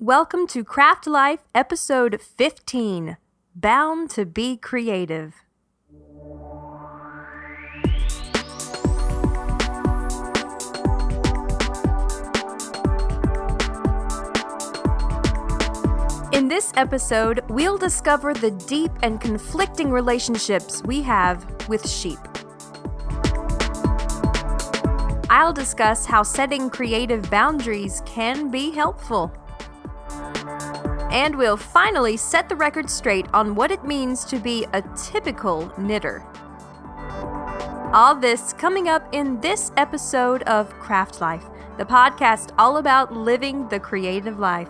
Welcome to Craft Life, episode 15 Bound to Be Creative. In this episode, we'll discover the deep and conflicting relationships we have with sheep. I'll discuss how setting creative boundaries can be helpful. And we'll finally set the record straight on what it means to be a typical knitter. All this coming up in this episode of Craft Life, the podcast all about living the creative life.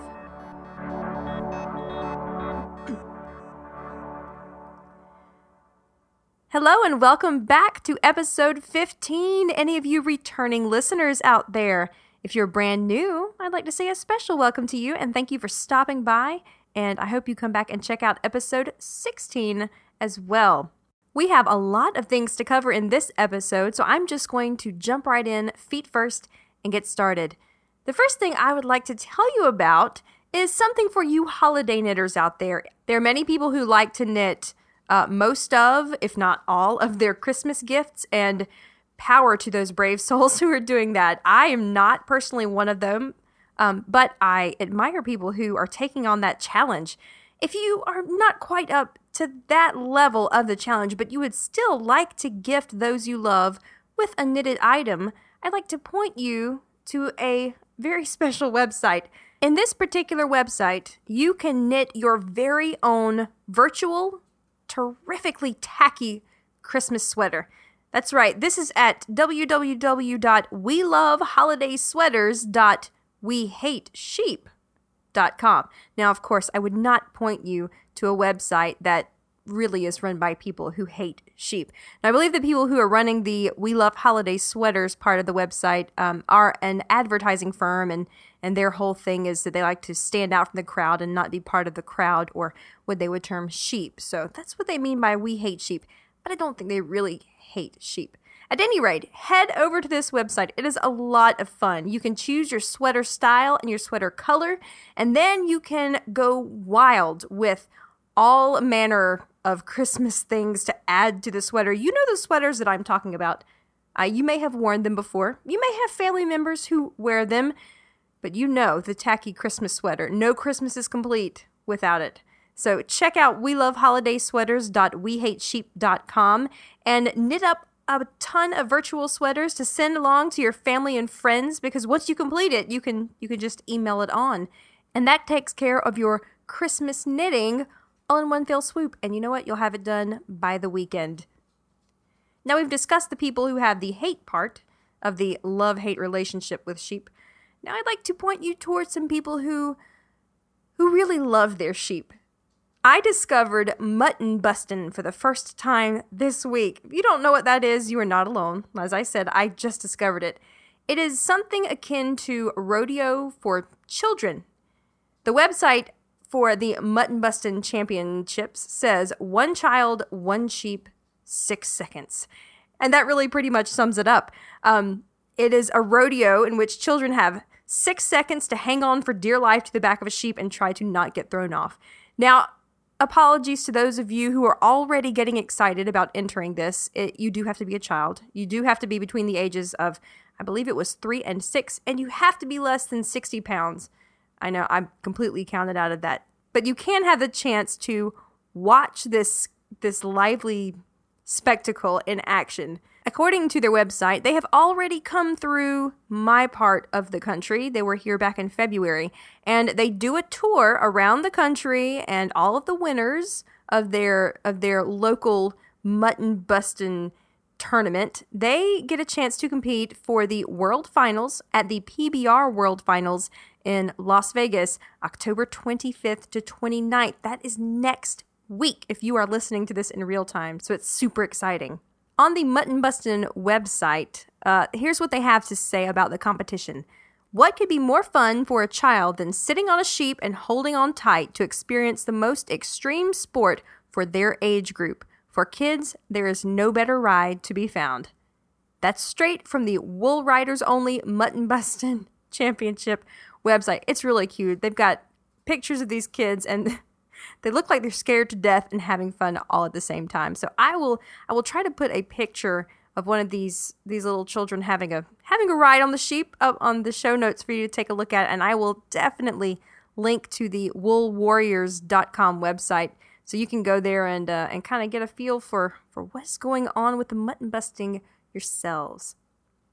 Hello and welcome back to episode 15. Any of you returning listeners out there, if you're brand new, I'd like to say a special welcome to you and thank you for stopping by. And I hope you come back and check out episode 16 as well. We have a lot of things to cover in this episode, so I'm just going to jump right in, feet first, and get started. The first thing I would like to tell you about is something for you holiday knitters out there. There are many people who like to knit uh, most of, if not all, of their Christmas gifts. And power to those brave souls who are doing that. I am not personally one of them, um, but I admire people who are taking on that challenge. If you are not quite up to that level of the challenge, but you would still like to gift those you love with a knitted item, I'd like to point you to a very special website. In this particular website, you can knit your very own virtual terrifically tacky Christmas sweater. That's right. This is at www.weloveholidaysweaters.wehatesheep.com. Now, of course, I would not point you to a website that really is run by people who hate sheep. I believe the people who are running the We Love Holiday Sweaters part of the website um, are an advertising firm, and, and their whole thing is that they like to stand out from the crowd and not be part of the crowd or what they would term sheep. So that's what they mean by We Hate Sheep, but I don't think they really hate sheep. At any rate, head over to this website. It is a lot of fun. You can choose your sweater style and your sweater color, and then you can go wild with all manner of Christmas things to add to the sweater. You know the sweaters that I'm talking about. Uh, you may have worn them before. You may have family members who wear them, but you know the tacky Christmas sweater. No Christmas is complete without it. So check out we love holiday sweaters.wehatesheep.com and knit up a ton of virtual sweaters to send along to your family and friends because once you complete it, you can you can just email it on. And that takes care of your Christmas knitting all in one fell swoop. And you know what? You'll have it done by the weekend. Now, we've discussed the people who have the hate part of the love hate relationship with sheep. Now, I'd like to point you towards some people who who really love their sheep. I discovered mutton bustin' for the first time this week. If you don't know what that is, you are not alone. As I said, I just discovered it. It is something akin to rodeo for children. The website for the Mutton Bustin' Championships says one child, one sheep, six seconds. And that really pretty much sums it up. Um, it is a rodeo in which children have six seconds to hang on for dear life to the back of a sheep and try to not get thrown off. Now, apologies to those of you who are already getting excited about entering this. It, you do have to be a child. You do have to be between the ages of, I believe it was three and six, and you have to be less than 60 pounds. I know I'm completely counted out of that. But you can have the chance to watch this this lively spectacle in action. According to their website, they have already come through my part of the country. They were here back in February, and they do a tour around the country and all of the winners of their of their local mutton bustin' tournament, they get a chance to compete for the World Finals at the PBR World Finals in Las Vegas, October 25th to 29th. That is next week if you are listening to this in real time. So it's super exciting. On the Mutton Bustin' website, uh, here's what they have to say about the competition. What could be more fun for a child than sitting on a sheep and holding on tight to experience the most extreme sport for their age group? For kids, there is no better ride to be found. That's straight from the Wool Riders Only Mutton Bustin' Championship website. It's really cute. They've got pictures of these kids and they look like they're scared to death and having fun all at the same time. So I will I will try to put a picture of one of these these little children having a having a ride on the sheep up on the show notes for you to take a look at and I will definitely link to the woolwarriors.com website so you can go there and uh, and kind of get a feel for for what's going on with the mutton busting yourselves.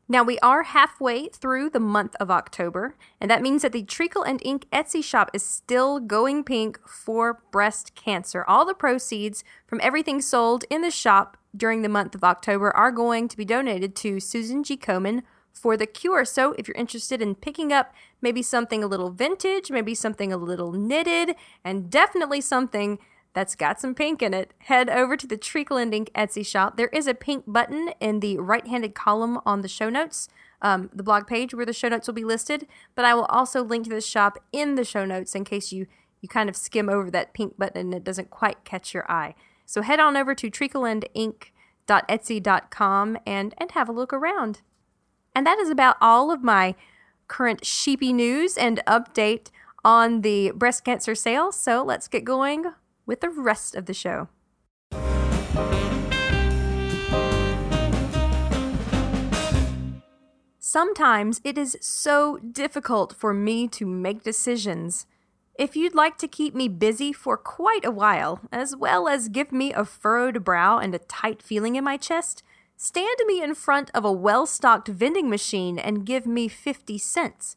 Now, we are halfway through the month of October, and that means that the Treacle and Ink Etsy shop is still going pink for breast cancer. All the proceeds from everything sold in the shop during the month of October are going to be donated to Susan G. Komen for the cure. So, if you're interested in picking up maybe something a little vintage, maybe something a little knitted, and definitely something that's got some pink in it, head over to the Treacle and Ink Etsy shop. There is a pink button in the right handed column on the show notes, um, the blog page where the show notes will be listed. But I will also link to the shop in the show notes in case you, you kind of skim over that pink button and it doesn't quite catch your eye. So head on over to treacleandink.etsy.com and, and have a look around. And that is about all of my current sheepy news and update on the breast cancer sale. So let's get going with the rest of the show. Sometimes it is so difficult for me to make decisions. If you'd like to keep me busy for quite a while, as well as give me a furrowed brow and a tight feeling in my chest, stand me in front of a well stocked vending machine and give me 50 cents.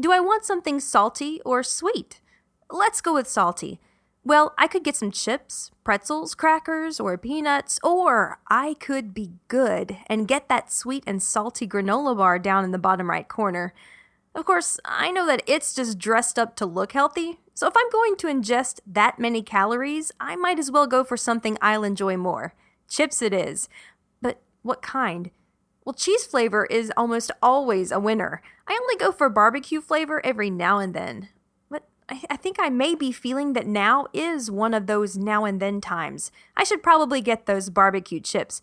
Do I want something salty or sweet? Let's go with salty. Well, I could get some chips, pretzels, crackers, or peanuts, or I could be good and get that sweet and salty granola bar down in the bottom right corner. Of course, I know that it's just dressed up to look healthy, so if I'm going to ingest that many calories, I might as well go for something I'll enjoy more. Chips it is. But what kind? Well, cheese flavor is almost always a winner. I only go for barbecue flavor every now and then. I, think I may be feeling that now is one of those now and then times. I should probably get those barbecue chips.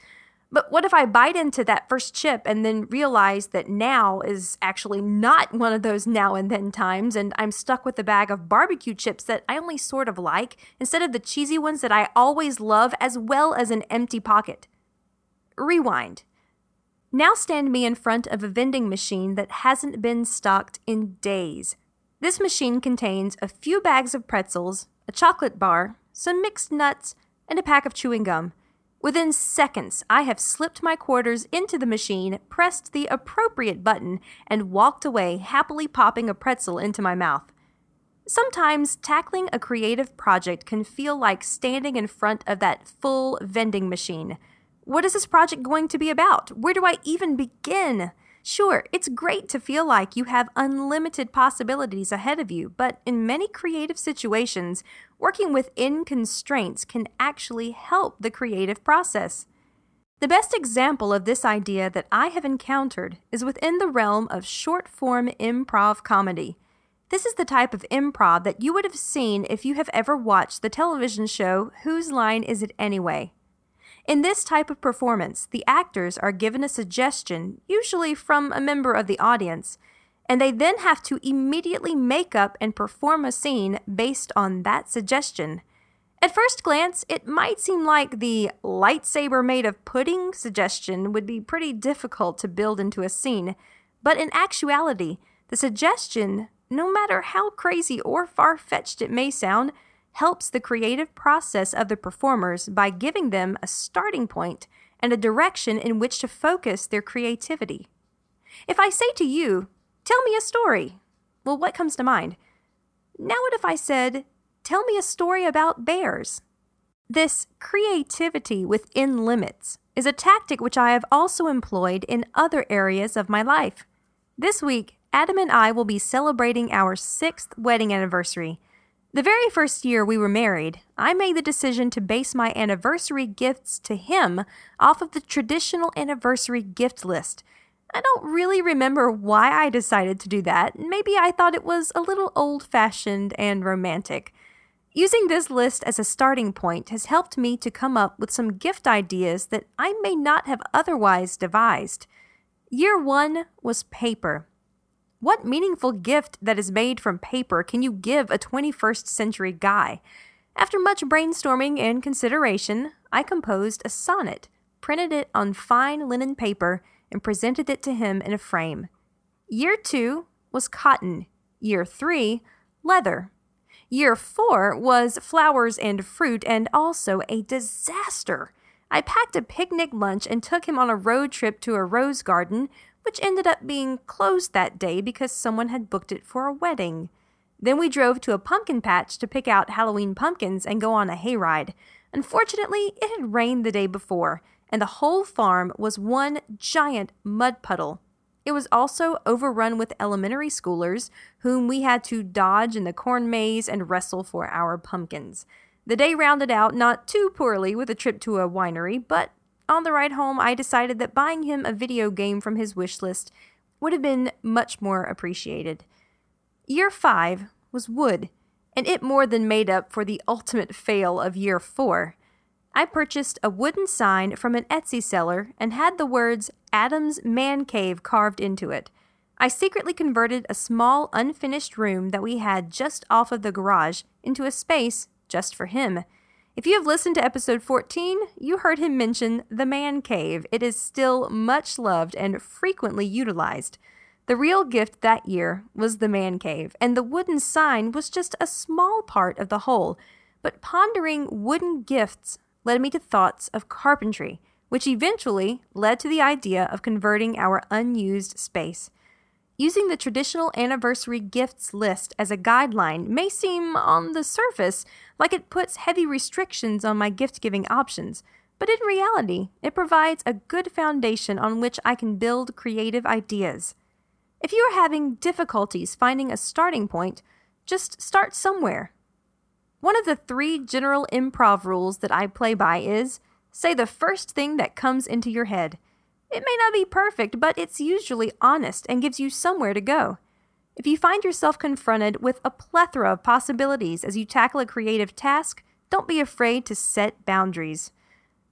But what if I bite into that first chip and then realize that now is actually not one of those now and then times and I'm stuck with a bag of barbecue chips that I only sort of like instead of the cheesy ones that I always love as well as an empty pocket? Rewind. Now stand me in front of a vending machine that hasn't been stocked in days. This machine contains a few bags of pretzels, a chocolate bar, some mixed nuts, and a pack of chewing gum. Within seconds, I have slipped my quarters into the machine, pressed the appropriate button, and walked away, happily popping a pretzel into my mouth. Sometimes tackling a creative project can feel like standing in front of that full vending machine. What is this project going to be about? Where do I even begin? Sure, it's great to feel like you have unlimited possibilities ahead of you, but in many creative situations, working within constraints can actually help the creative process. The best example of this idea that I have encountered is within the realm of short form improv comedy. This is the type of improv that you would have seen if you have ever watched the television show Whose Line Is It Anyway? In this type of performance, the actors are given a suggestion, usually from a member of the audience, and they then have to immediately make up and perform a scene based on that suggestion. At first glance, it might seem like the lightsaber made of pudding suggestion would be pretty difficult to build into a scene, but in actuality, the suggestion, no matter how crazy or far fetched it may sound, helps the creative process of the performers by giving them a starting point and a direction in which to focus their creativity. If I say to you, Tell me a story, well, what comes to mind? Now, what if I said, Tell me a story about bears? This creativity within limits is a tactic which I have also employed in other areas of my life. This week, Adam and I will be celebrating our sixth wedding anniversary the very first year we were married, I made the decision to base my anniversary gifts to him off of the traditional anniversary gift list. I don't really remember why I decided to do that. Maybe I thought it was a little old fashioned and romantic. Using this list as a starting point has helped me to come up with some gift ideas that I may not have otherwise devised. Year one was paper. What meaningful gift that is made from paper can you give a 21st century guy? After much brainstorming and consideration, I composed a sonnet, printed it on fine linen paper, and presented it to him in a frame. Year two was cotton. Year three, leather. Year four was flowers and fruit, and also a disaster. I packed a picnic lunch and took him on a road trip to a rose garden, which ended up being closed that day because someone had booked it for a wedding. Then we drove to a pumpkin patch to pick out Halloween pumpkins and go on a hayride. Unfortunately, it had rained the day before, and the whole farm was one giant mud puddle. It was also overrun with elementary schoolers, whom we had to dodge in the corn maze and wrestle for our pumpkins. The day rounded out not too poorly with a trip to a winery, but on the ride home, I decided that buying him a video game from his wish list would have been much more appreciated. Year 5 was wood, and it more than made up for the ultimate fail of year 4. I purchased a wooden sign from an Etsy seller and had the words Adam's Man Cave carved into it. I secretly converted a small unfinished room that we had just off of the garage into a space just for him. If you have listened to episode 14, you heard him mention the man cave. It is still much loved and frequently utilized. The real gift that year was the man cave, and the wooden sign was just a small part of the whole. But pondering wooden gifts led me to thoughts of carpentry, which eventually led to the idea of converting our unused space. Using the traditional anniversary gifts list as a guideline may seem, on the surface, like it puts heavy restrictions on my gift giving options, but in reality, it provides a good foundation on which I can build creative ideas. If you are having difficulties finding a starting point, just start somewhere. One of the three general improv rules that I play by is say the first thing that comes into your head. It may not be perfect, but it's usually honest and gives you somewhere to go. If you find yourself confronted with a plethora of possibilities as you tackle a creative task, don't be afraid to set boundaries.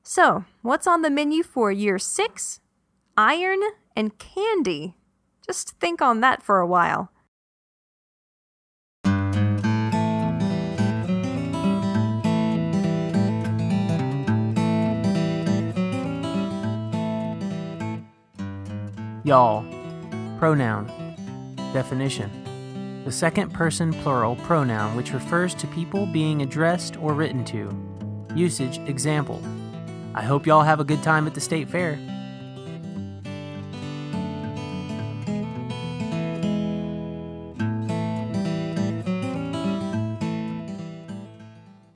So, what's on the menu for year six? Iron and candy. Just think on that for a while. Y'all. Pronoun. Definition. The second person plural pronoun which refers to people being addressed or written to. Usage. Example. I hope y'all have a good time at the state fair.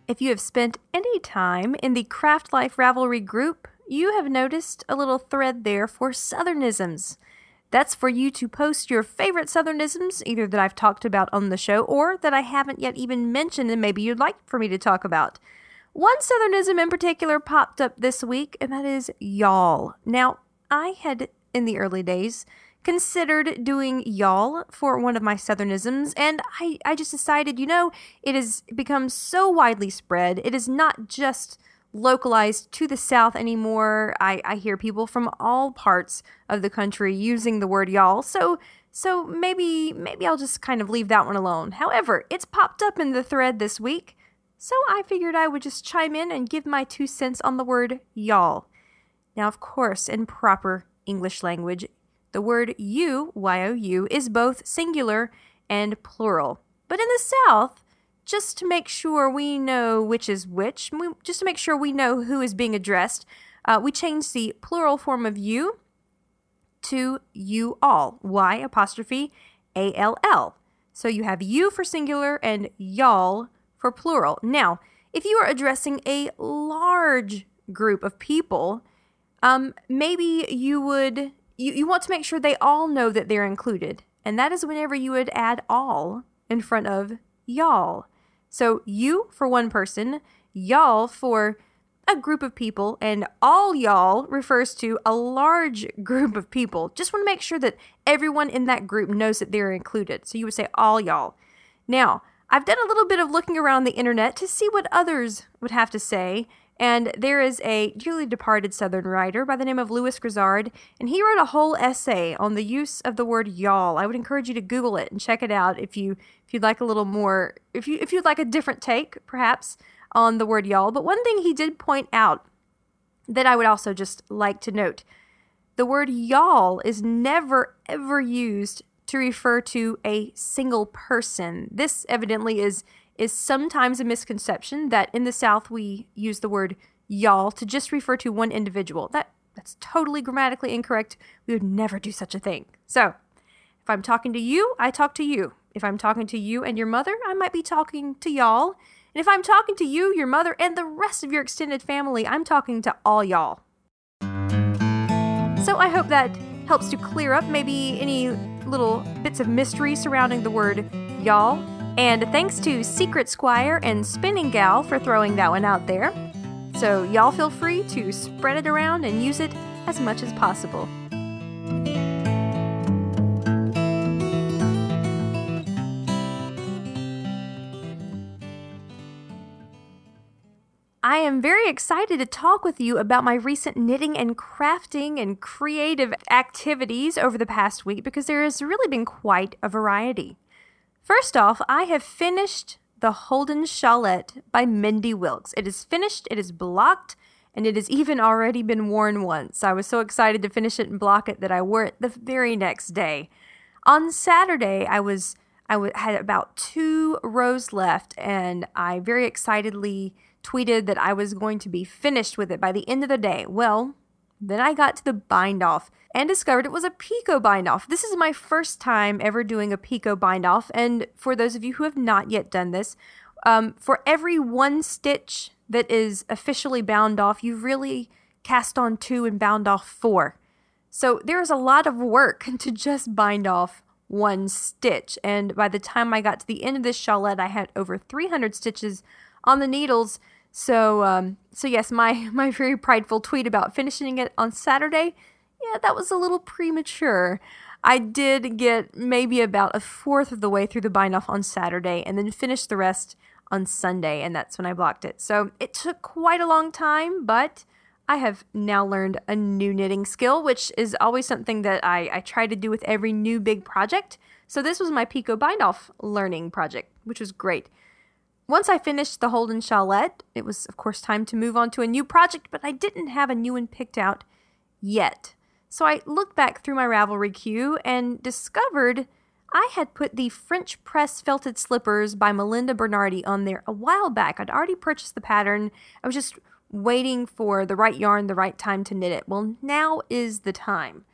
If you have spent any time in the Craft Life Ravelry group, you have noticed a little thread there for Southernisms. That's for you to post your favorite Southernisms, either that I've talked about on the show or that I haven't yet even mentioned and maybe you'd like for me to talk about. One Southernism in particular popped up this week, and that is y'all. Now, I had, in the early days, considered doing y'all for one of my Southernisms, and I, I just decided, you know, it has become so widely spread. It is not just localized to the South anymore. I, I hear people from all parts of the country using the word y'all. So so maybe maybe I'll just kind of leave that one alone. However, it's popped up in the thread this week. So I figured I would just chime in and give my two cents on the word y'all. Now, of course, in proper English language, the word you, Y O U, is both singular and plural. But in the South, just to make sure we know which is which, just to make sure we know who is being addressed, uh, we change the plural form of you to you all. Y apostrophe A L L. So you have you for singular and y'all for plural. Now, if you are addressing a large group of people, um, maybe you would you, you want to make sure they all know that they're included. And that is whenever you would add all in front of y'all. So you for one person, y'all for a group of people, and all y'all refers to a large group of people. Just want to make sure that everyone in that group knows that they're included. So you would say all y'all. Now, I've done a little bit of looking around the internet to see what others would have to say, And there is a dearly departed Southern writer by the name of Lewis Grizzard, and he wrote a whole essay on the use of the word y'all. I would encourage you to Google it and check it out if you if you'd like a little more if you if you'd like a different take, perhaps, on the word y'all. But one thing he did point out that I would also just like to note. The word y'all is never ever used to refer to a single person. This evidently is is sometimes a misconception that in the South we use the word y'all to just refer to one individual. That that's totally grammatically incorrect. We would never do such a thing. So, if I'm talking to you, I talk to you. If I'm talking to you and your mother, I might be talking to y'all. And if I'm talking to you, your mother, and the rest of your extended family, I'm talking to all y'all. So I hope that helps to clear up maybe any little bits of mystery surrounding the word y'all. And thanks to Secret Squire and Spinning Gal for throwing that one out there. So, y'all feel free to spread it around and use it as much as possible. I am very excited to talk with you about my recent knitting and crafting and creative activities over the past week because there has really been quite a variety. First off, I have finished the Holden Shawlette by Mindy Wilkes. It is finished, it is blocked, and it has even already been worn once. I was so excited to finish it and block it that I wore it the very next day. On Saturday, I was I had about two rows left, and I very excitedly tweeted that I was going to be finished with it by the end of the day. Well, then I got to the bind off and discovered it was a picot bind off. This is my first time ever doing a picot bind off, and for those of you who have not yet done this, um, for every one stitch that is officially bound off, you've really cast on two and bound off four. So there is a lot of work to just bind off one stitch. And by the time I got to the end of this shawlette, I had over 300 stitches on the needles. So, um, so yes, my my very prideful tweet about finishing it on Saturday, yeah, that was a little premature. I did get maybe about a fourth of the way through the bind off on Saturday, and then finished the rest on Sunday, and that's when I blocked it. So it took quite a long time, but I have now learned a new knitting skill, which is always something that I, I try to do with every new big project. So this was my picot bind off learning project, which was great. Once I finished the Holden Shawlette, it was, of course, time to move on to a new project, but I didn't have a new one picked out yet. So I looked back through my Ravelry queue and discovered I had put the French press felted slippers by Melynda Bernardi on there a while back. I'd already purchased the pattern. I was just waiting for the right yarn, the right time to knit it. Well, now is the time.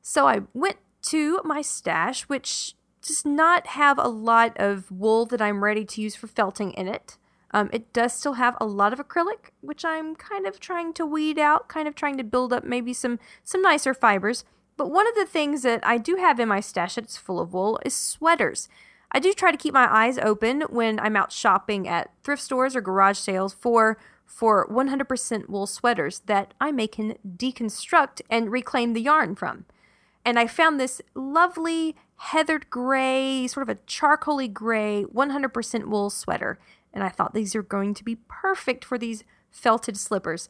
So I went to my stash, which does not have a lot of wool that I'm ready to use for felting in it. Um, it does still have a lot of acrylic, which I'm kind of trying to weed out, kind of trying to build up maybe some some nicer fibers. But one of the things that I do have in my stash that's full of wool is sweaters. I do try to keep my eyes open when I'm out shopping at thrift stores or garage sales for for 100% wool sweaters that I may can deconstruct and reclaim the yarn from. And I found this lovely heathered gray, sort of a charcoaly gray, 100% wool sweater. And I thought these are going to be perfect for these felted slippers.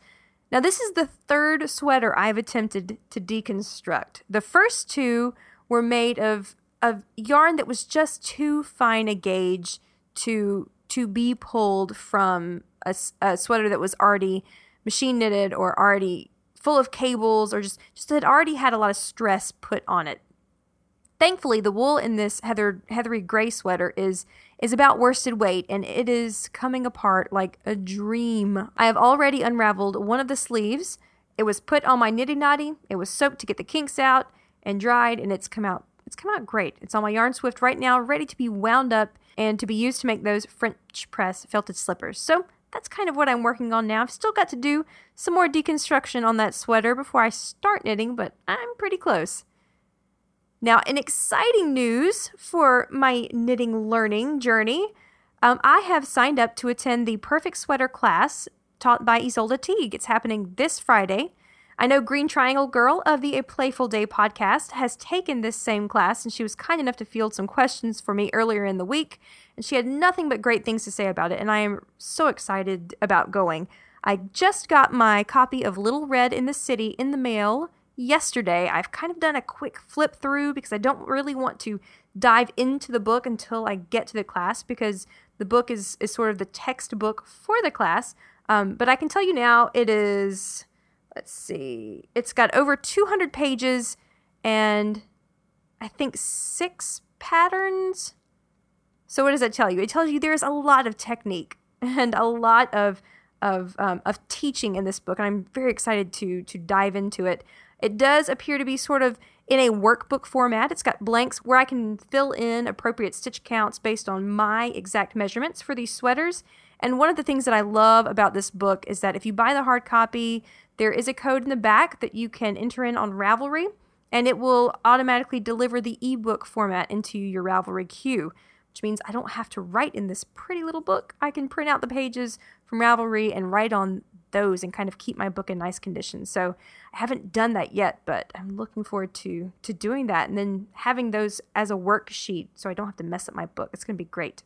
Now, this is the third sweater I've attempted to deconstruct. The first two were made of, of yarn that was just too fine a gauge to, to be pulled from a, a sweater that was already machine knitted or already full of cables or just, just had already had a lot of stress put on it. Thankfully, the wool in this heather, heathery gray sweater is is about worsted weight and it is coming apart like a dream. I have already unraveled one of the sleeves. It was put on my niddy noddy. It was soaked to get the kinks out and dried and it's come out it's come out great. It's on my yarn swift right now, ready to be wound up and to be used to make those French press felted slippers. So that's kind of what I'm working on now. I've still got to do some more deconstruction on that sweater before I start knitting, but I'm pretty close. Now, in exciting news for my knitting learning journey, um, I have signed up to attend the Perfect Sweater class taught by Ysolda Teague. It's happening this Friday. I know Green Triangle Girl of the A Playful Day podcast has taken this same class, and she was kind enough to field some questions for me earlier in the week, and she had nothing but great things to say about it, and I am so excited about going. I just got my copy of Little Red in the City in the mail yesterday. I've kind of done a quick flip through because I don't really want to dive into the book until I get to the class because the book is, is sort of the textbook for the class. Um, but I can tell you now, it is, let's see, it's got over 200 pages and I think six patterns. So what does that tell you? It tells you there's a lot of technique and a lot of of um, of teaching in this book, and I'm very excited to to dive into it. It does appear to be sort of in a workbook format. It's got blanks where I can fill in appropriate stitch counts based on my exact measurements for these sweaters. And one of the things that I love about this book is that if you buy the hard copy, there is a code in the back that you can enter in on Ravelry, and it will automatically deliver the ebook format into your Ravelry queue, which means I don't have to write in this pretty little book. I can print out the pages from Ravelry and write on those and kind of keep my book in nice condition. So I haven't done that yet, but I'm looking forward to to doing that and then having those as a worksheet so I don't have to mess up my book. It's going to be great.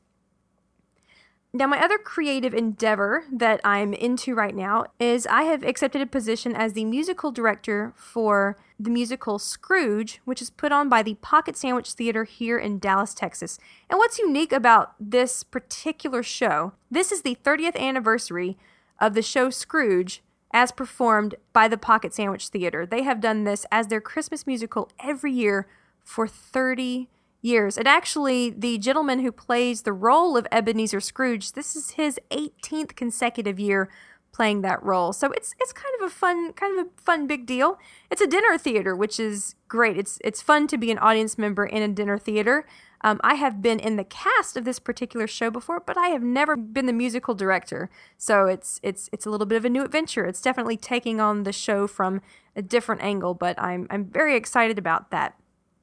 Now, my other creative endeavor that I'm into right now is I have accepted a position as the musical director for the musical Scrooge, which is put on by the Pocket Sandwich Theater here in Dallas, Texas. And what's unique about this particular show, this is the 30th anniversary of the show Scrooge as performed by the Pocket Sandwich Theater. They have done this as their Christmas musical every year for 30 years. And actually, the gentleman who plays the role of Ebenezer Scrooge, this is his 18th consecutive year playing that role. So it's it's kind of a fun kind of a fun big deal. It's a dinner theater, which is great. It's it's fun to be an audience member in a dinner theater. Um, I have been in the cast of this particular show before, but I have never been the musical director. So it's it's it's a little bit of a new adventure. It's definitely taking on the show from a different angle, but I'm I'm very excited about that.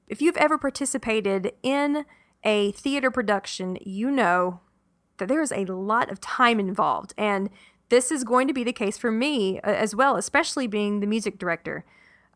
If you've ever participated in a theater production, you know that there is a lot of time involved, and this is going to be the case for me uh, as well, especially being the music director.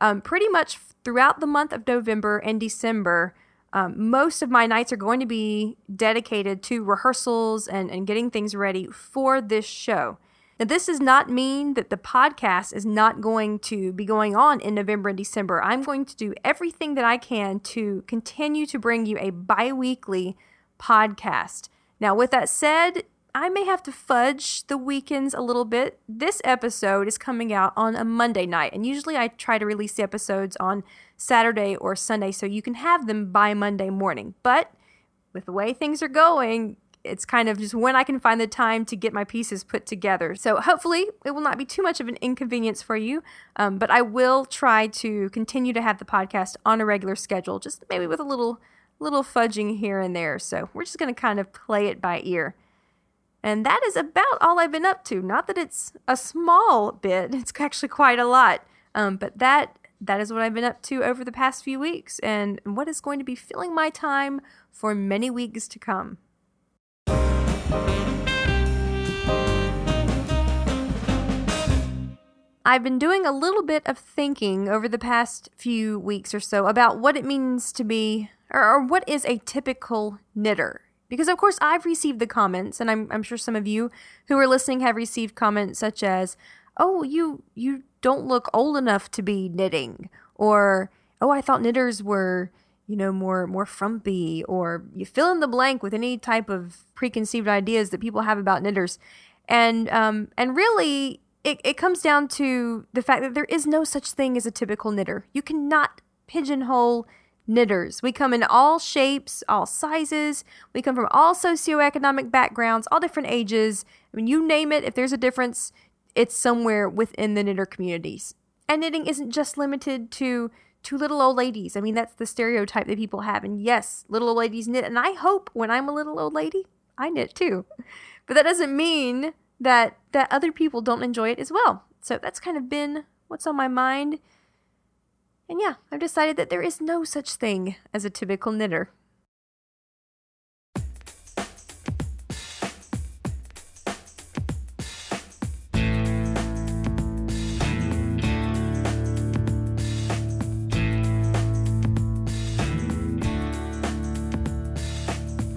Um, pretty much throughout the month of November and December, um, most of my nights are going to be dedicated to rehearsals and, and getting things ready for this show. Now, this does not mean that the podcast is not going to be going on in November and December. I'm going to do everything that I can to continue to bring you a bi weekly podcast. Now, with that said, I may have to fudge the weekends a little bit. This episode is coming out on a Monday night, and usually I try to release the episodes on Saturday or Sunday so you can have them by Monday morning. But with the way things are going, it's kind of just when I can find the time to get my pieces put together. So hopefully it will not be too much of an inconvenience for you, um, but I will try to continue to have the podcast on a regular schedule, just maybe with a little little fudging here and there. So we're just going to kind of play it by ear. And that is about all I've been up to. Not that it's a small bit, it's actually quite a lot. Um, but that that is what I've been up to over the past few weeks and what is going to be filling my time for many weeks to come. I've been doing a little bit of thinking over the past few weeks or so about what it means to be, or, or what is a typical knitter. Because, of course, I've received the comments, and I'm, I'm sure some of you who are listening have received comments such as, oh, you, you don't look old enough to be knitting, or, oh, I thought knitters were, you know, more, more frumpy, or you fill in the blank with any type of preconceived ideas that people have about knitters. And, um, and really, it, it comes down to the fact that there is no such thing as a typical knitter. You cannot pigeonhole knitters. We come in all shapes, all sizes. We come from all socioeconomic backgrounds, all different ages. I mean, you name it, if there's a difference, it's somewhere within the knitter communities. And knitting isn't just limited to to little old ladies. I mean, that's the stereotype that people have. And yes, little old ladies knit. And I hope when I'm a little old lady, I knit too. But that doesn't mean that that other people don't enjoy it as well. So that's kind of been what's on my mind and yeah, I've decided that there is no such thing as a typical knitter.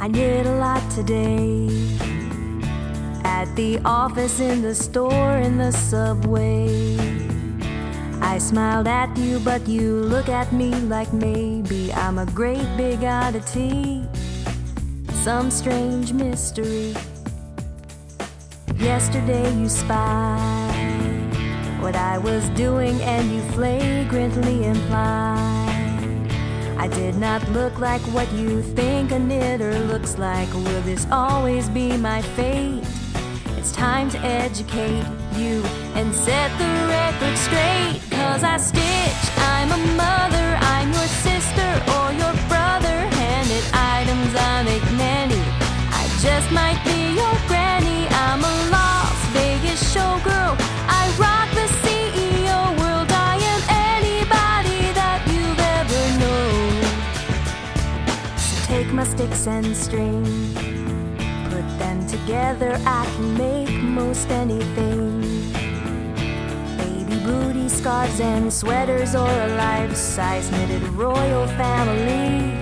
I knit a lot today At the office, in the store, in the subway. I smiled at you, but you look at me like maybe I'm a great big oddity. Some strange mystery. Yesterday you spied what I was doing, and you flagrantly implied I did not look like what you think a knitter looks like. Will this always be my fate? It's time to educate you and set the record straight. Cause I stitch, I'm a mother, I'm your sister or your brother. Handed items, I make many. I just might be your granny. I'm a Las Vegas showgirl. Sticks and string. Put them together, I can make most anything. Baby booty scarves and sweaters, or a life size knitted royal family.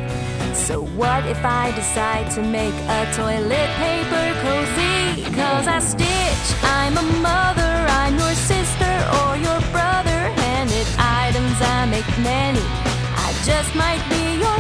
So, what if I decide to make a toilet paper cozy? Cause I stitch, I'm a mother, I'm your sister or your brother. Handed items, I make many. I just might be your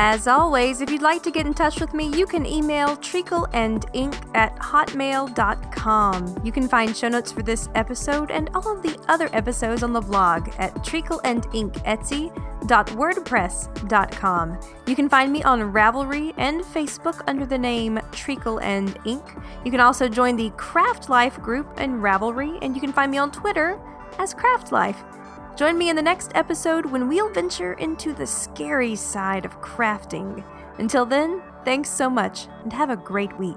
As always, if you'd like to get in touch with me, you can email treacleandink at hotmail.com. You can find show notes for this episode and all of the other episodes on the blog at treacleandink.etsy.wordpress.com. You can find me on Ravelry and Facebook under the name Treacle and Ink. You can also join the Craft Life group in Ravelry, and you can find me on Twitter as Craft Life. Join me in the next episode when we'll venture into the scary side of crafting. Until then, thanks so much and have a great week.